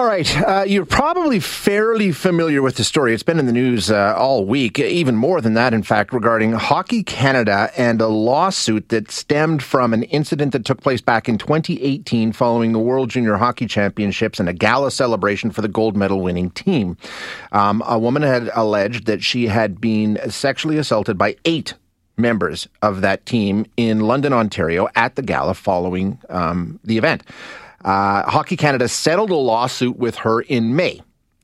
All right. Uh, you're probably fairly familiar with the story. It's been in the news uh, all week, even more than that, in fact, regarding Hockey Canada and a lawsuit that stemmed from an incident that took place back in 2018 following the World Junior Hockey Championships and a gala celebration for the gold medal winning team. Um, a woman had alleged that she had been sexually assaulted by eight members of that team in London, Ontario at the gala following um, the event. Uh, Hockey Canada settled a lawsuit with her in May.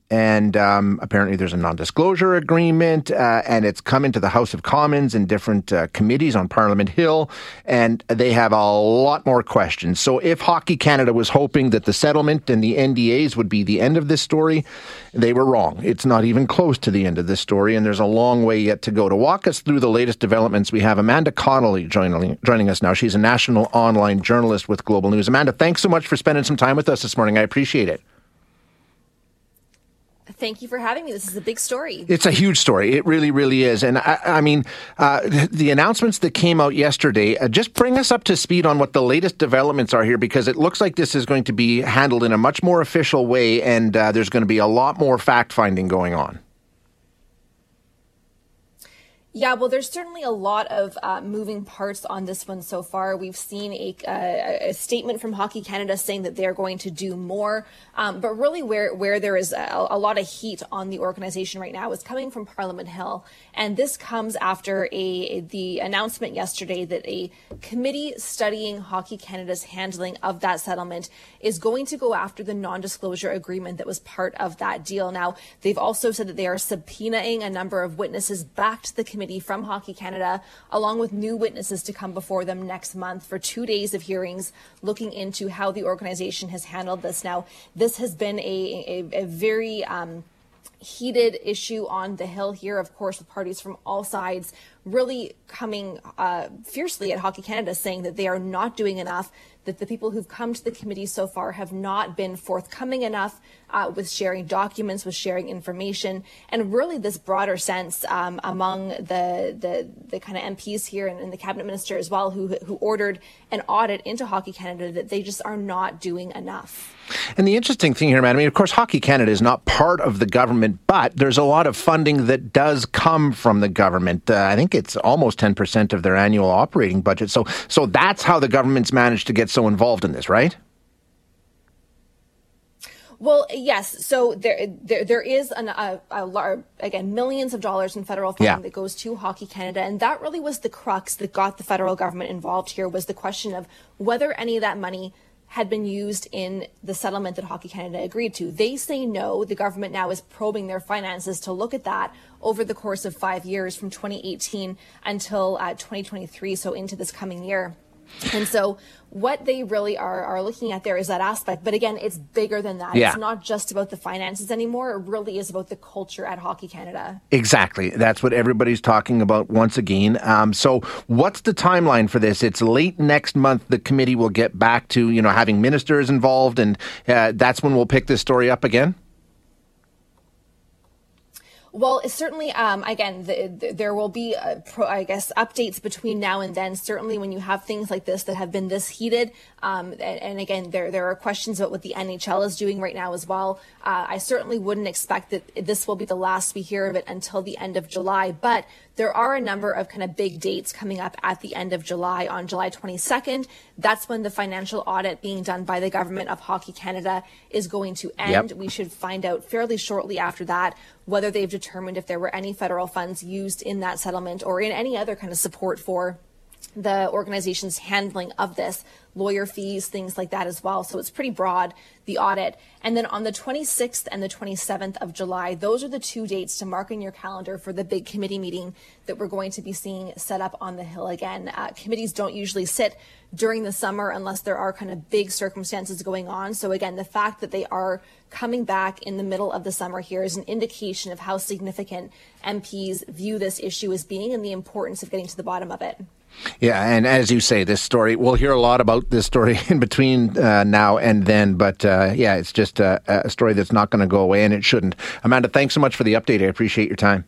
And um, apparently, there's a non disclosure agreement, uh, and it's come into the House of Commons in different uh, committees on Parliament Hill, and they have a lot more questions. So, if Hockey Canada was hoping that the settlement and the NDAs would be the end of this story, they were wrong. It's not even close to the end of this story, and there's a long way yet to go. To walk us through the latest developments, we have Amanda Connolly joining, joining us now. She's a national online journalist with Global News. Amanda, thanks so much for spending some time with us this morning. I appreciate it. Thank you for having me. This is a big story. It's a huge story. It really, really is. And I, I mean, uh, the announcements that came out yesterday, uh, just bring us up to speed on what the latest developments are here, because it looks like this is going to be handled in a much more official way, and uh, there's going to be a lot more fact finding going on. Yeah, well, there's certainly a lot of uh, moving parts on this one so far. We've seen a, uh, a, statement from Hockey Canada saying that they're going to do more, um, but really where where there is a, a, lot of heat on the organization right now is coming from Parliament Hill, and this comes after a the announcement yesterday that a committee studying Hockey Canada's handling of that settlement is going to go after the non-disclosure agreement that was part of that deal. Now, they've also said that they are subpoenaing a number of witnesses back to the committee committee from Hockey Canada, along with new witnesses to come before them next month for two days of hearings looking into how the organization has handled this. Now, this has been a, a, a very um, heated issue on the Hill here, of course, with parties from all sides really coming uh, fiercely at Hockey Canada, saying that they are not doing enough, that the people who've come to the committee so far have not been forthcoming enough uh, with sharing documents, with sharing information, and really this broader sense um, among the, the, the kind of MPs here and, and, the cabinet minister as well, who who ordered an audit into Hockey Canada, that they just are not doing enough. And the interesting thing here, Amanda, I mean, of course, Hockey Canada is not part of the government, but there's a lot of funding that does come from the government. Uh, I think it's almost 10% of their annual operating budget. So, so that's how the government's managed to get so involved in this, right? Well, yes. So there, there, there is an, a, a large, again, millions of dollars in federal funding yeah. that goes to Hockey Canada, and that really was the crux that got the federal government involved here. Was the question of whether any of that money had been used in the settlement that Hockey Canada agreed to. They say no. The government now is probing their finances to look at that over the course of five years from 2018 until uh, 2023, so into this coming year. And so what they really are, are looking at there is that aspect. But again, it's bigger than that. Yeah. It's not just about the finances anymore. It really is about the culture at Hockey Canada. Exactly. That's what everybody's talking about once again. Um, so what's the timeline for this? It's late next month. The committee will get back to, you know, having ministers involved. And uh, that's when we'll pick this story up again? Well, certainly, um, again, the, the, there will be, uh, pro, I guess, updates between now and then. Certainly, when you have things like this that have been this heated, um, and, and, again, there there are questions about what the NHL is doing right now as well. Uh, I certainly wouldn't expect that this will be the last we hear of it until the end of July. But there are a number of kind of big dates coming up at the end of July. On July 22nd, that's when the financial audit being done by the government of Hockey Canada is going to end. Yep. We should find out fairly shortly after that whether they've determined if there were any federal funds used in that settlement or in any other kind of support for the organization's handling of this, lawyer fees, things like that as well. So it's pretty broad, the audit. And then on the 26th and the 27th of July, those are the two dates to mark in your calendar for the big committee meeting that we're going to be seeing set up on the Hill again. Uh, committees don't usually sit during the summer unless there are kind of big circumstances going on. So again, the fact that they are coming back in the middle of the summer here is an indication of how significant MPs view this issue as being and the importance of getting to the bottom of it. Yeah, and as you say, this story, we'll hear a lot about this story in between uh, now and then, but uh, yeah, it's just a, a story that's not going to go away, and it shouldn't. Amanda, thanks so much for the update. I appreciate your time.